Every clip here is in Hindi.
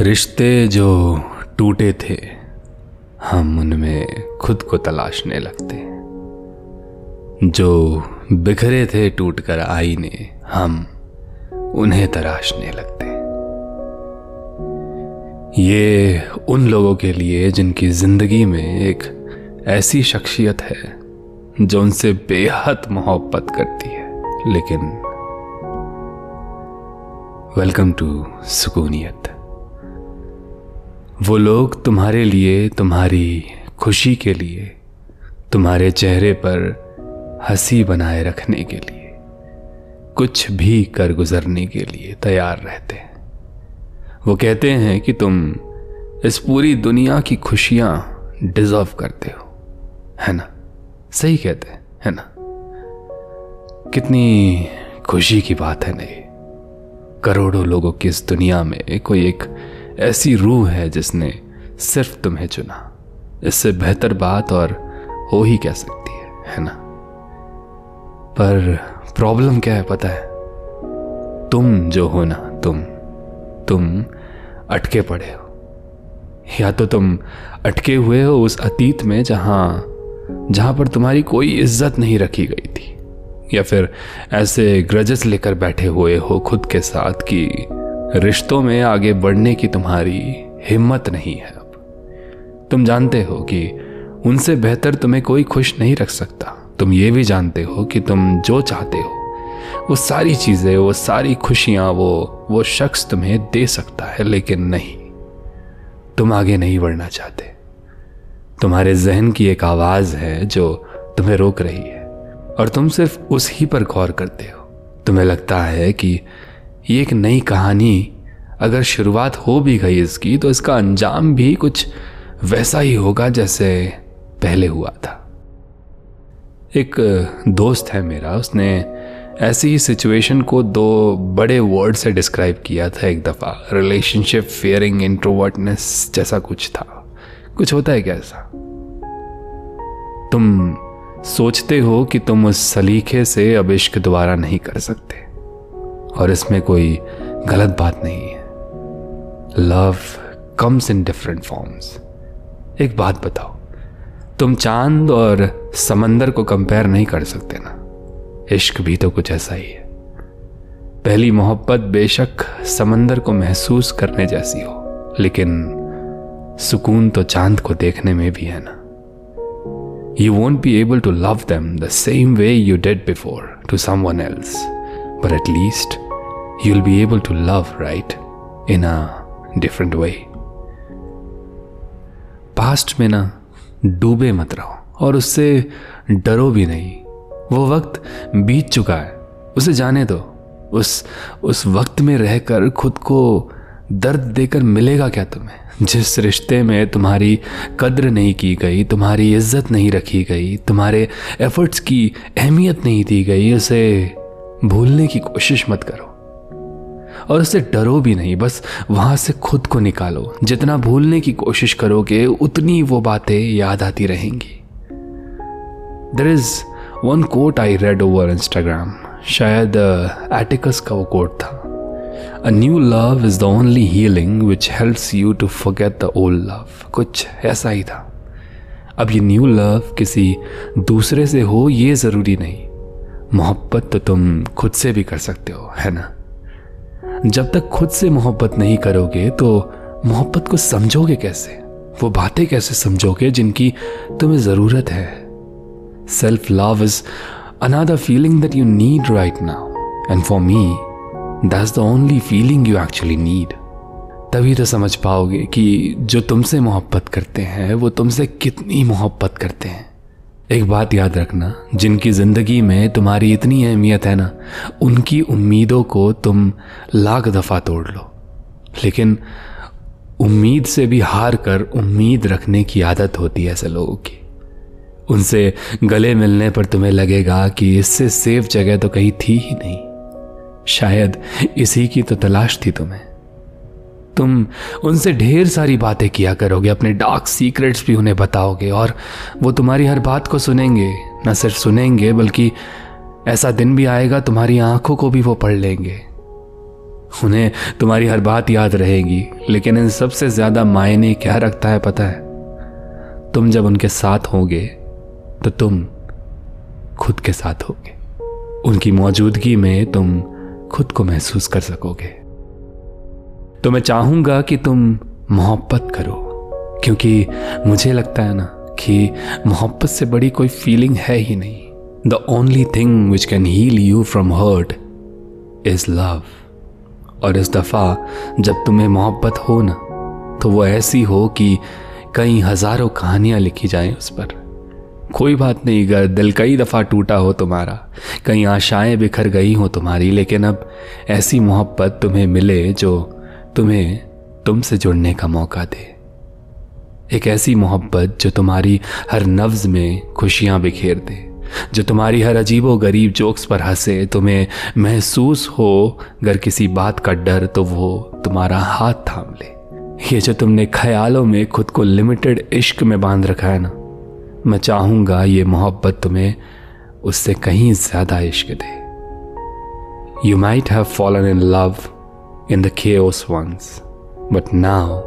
रिश्ते जो टूटे थे, हम उनमें खुद को तलाशने लगते। जो बिखरे थे टूटकर आईने, हम उन्हें तराशने लगते। ये उन लोगों के लिए जिनकी ज़िंदगी में एक ऐसी शख्सियत है, जो उनसे बेहद मोहब्बत करती है। लेकिन वेलकम टू सुकूनियत। वो लोग तुम्हारे लिए, तुम्हारी खुशी के लिए, तुम्हारे चेहरे पर हँसी बनाए रखने के लिए, कुछ भी कर गुजरने के लिए तैयार रहते हैं। वो कहते हैं कि तुम इस पूरी दुनिया की खुशियाँ डिजर्व करते हो, है ना? सही कहते हैं, है ना? कितनी खुशी की बात है नहीं करोड़ों लोगों की इस दुनिया में कोई एक ऐसी रूह है जिसने सिर्फ़ तुम्हें चुना। इससे बेहतर बात और हो ही कह सकती है है ना? पर प्रॉब्लम क्या है पता है? तुम जो हो ना, तुम तुम अटके पड़े हो। या तो तुम अटके हुए हो उस अतीत में जहाँ जहाँ पर तुम्हारी कोई इज़्ज़त नहीं रखी गई थी, या फिर ऐसे ग्रजस लेकर बैठे हुए हो खुद के साथ कि रिश्तों में आगे बढ़ने की तुम्हारी हिम्मत नहीं है अब। तुम जानते हो कि उनसे बेहतर तुम्हें कोई खुश नहीं रख सकता। तुम ये भी जानते हो कि तुम जो चाहते हो, वो सारी चीज़ें, वो सारी खुशियाँ, वो वो शख्स तुम्हें दे सकता है, लेकिन नहीं। तुम आगे नहीं बढ़ना चाहते। तुम्हारे जहन की एक आवाज़ है जो तुम्हें रोक रही है, और तुम सिर्फ़ उस ही पर गौर करते हो। तुम्हें लगता है कि ये एक नई कहानी। अगर शुरुआत हो भी गई इसकी तो इसका अंजाम भी कुछ वैसा ही होगा जैसे पहले हुआ था। एक दोस्त है मेरा, उसने ऐसी ही सिचुएशन को दो बड़े वर्ड से डिस्क्राइब किया था एक दफ़ा। रिलेशनशिप, फेयरिंग, इंट्रोवर्टनेस जैसा कुछ था। कुछ होता है क्या ऐसा? तुम सोचते हो कि तुम उस सलीखे से अब इश्क दोबारा नहीं कर सकते। और इसमें कोई गलत बात नहीं है। Love comes in different forms एक बात बताओ, तुम चाँद और समंदर को कंपेयर नहीं कर सकते ना? इश्क भी तो कुछ ऐसा ही है। पहली मोहब्बत बेशक समंदर को महसूस करने जैसी हो, लेकिन सुकून तो चाँद को देखने में भी है ना? You won't be able to love them the same way you did before to someone else but at least you'll be able to love, right? In a different way. Past में ना डूबे मत रहो और उससे डरो भी नहीं वो वक्त बीत चुका है उसे जाने दो उस उस वक्त में रहकर खुद को दर्द देकर मिलेगा क्या तुम्हें जिस रिश्ते में तुम्हारी कद्र नहीं की गई तुम्हारी इज़्ज़त नहीं रखी गई तुम्हारे एफर्ट्स की अहमियत नहीं दी गई उसे भूलने की कोशिश मत करो और उससे डरो भी नहीं बस वहाँ से खुद को निकालो। जितना भूलने की कोशिश करोगे उतनी वो बातें याद आती रहेंगी। There is one quote I read over Instagram शायद एटिकस uh, का वो कोट था। A new love is the only healing which helps you to forget the old love कुछ ऐसा ही था। अब ये न्यू लव किसी दूसरे से हो ये ज़रूरी नहीं। मोहब्बत तो तुम खुद से भी कर सकते हो है ना? जब तक खुद से मोहब्बत नहीं करोगे तो मोहब्बत को समझोगे कैसे? वो बातें कैसे समझोगे जिनकी तुम्हें ज़रूरत है? Self love is another feeling that you need right now and for me that's the only feeling you actually need तभी तो समझ पाओगे कि जो तुमसे मोहब्बत करते हैं, वो तुमसे कितनी मोहब्बत करते हैं। एक बात याद रखना, जिनकी ज़िंदगी में तुम्हारी इतनी अहमियत है ना, उनकी उम्मीदों को तुम लाख दफ़ा तोड़ लो। लेकिन उम्मीद से भी हार कर उम्मीद रखने की आदत होती है ऐसे लोगों की। उनसे गले मिलने पर तुम्हें लगेगा कि इससे सेफ़ जगह तो कहीं थी ही नहीं। शायद इसी की तो तलाश थी तुम्हें। तुम उनसे ढेर सारी बातें किया करोगे, अपने डार्क सीक्रेट्स भी उन्हें बताओगे, और वो तुम्हारी हर बात को सुनेंगे। न सिर्फ़ सुनेंगे, बल्कि ऐसा दिन भी आएगा, तुम्हारी आँखों को भी वो पढ़ लेंगे। उन्हें तुम्हारी हर बात याद रहेगी, लेकिन इन सबसे ज़्यादा मायने क्या रखता है पता है? तुम जब उनके साथ होगे तो तुम खुद के साथ होगे। उनकी मौजूदगी में तुम खुद को महसूस कर सकोगे। तो मैं चाहूँगा कि तुम मोहब्बत करो, क्योंकि मुझे लगता है ना कि मोहब्बत से बड़ी कोई फीलिंग है ही नहीं। The only thing which can heal you from hurt is love और इस दफ़ा जब तुम्हें मोहब्बत हो ना तो वो ऐसी हो कि कई हज़ारों कहानियाँ लिखी जाएँ उस पर। कोई बात नहीं, अगर दिल कई दफ़ा टूटा हो तुम्हारा, कई आशाएँ बिखर गई हो तुम्हारी, लेकिन अब ऐसी मोहब्बत तुम्हें मिले जो तुम्हें तुमसे जुड़ने का मौका दे। एक ऐसी मोहब्बत जो तुम्हारी हर नफ्ज में खुशियाँ बिखेर दे, जो तुम्हारी हर अजीबो गरीब जोक्स पर हंसे। तुम्हें महसूस हो, अगर किसी बात का डर तो वो तुम्हारा हाथ थाम ले। ये जो तुमने ख्यालों में खुद को लिमिटेड इश्क में बाँध रखा है ना, मैं चाहूँगा ये मोहब्बत तुम्हें उससे कहीं ज़्यादा इश्क दे। You might have fallen in love in the chaos once, but now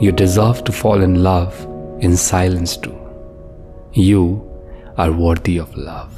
you deserve to fall in love in silence too. You are worthy of love.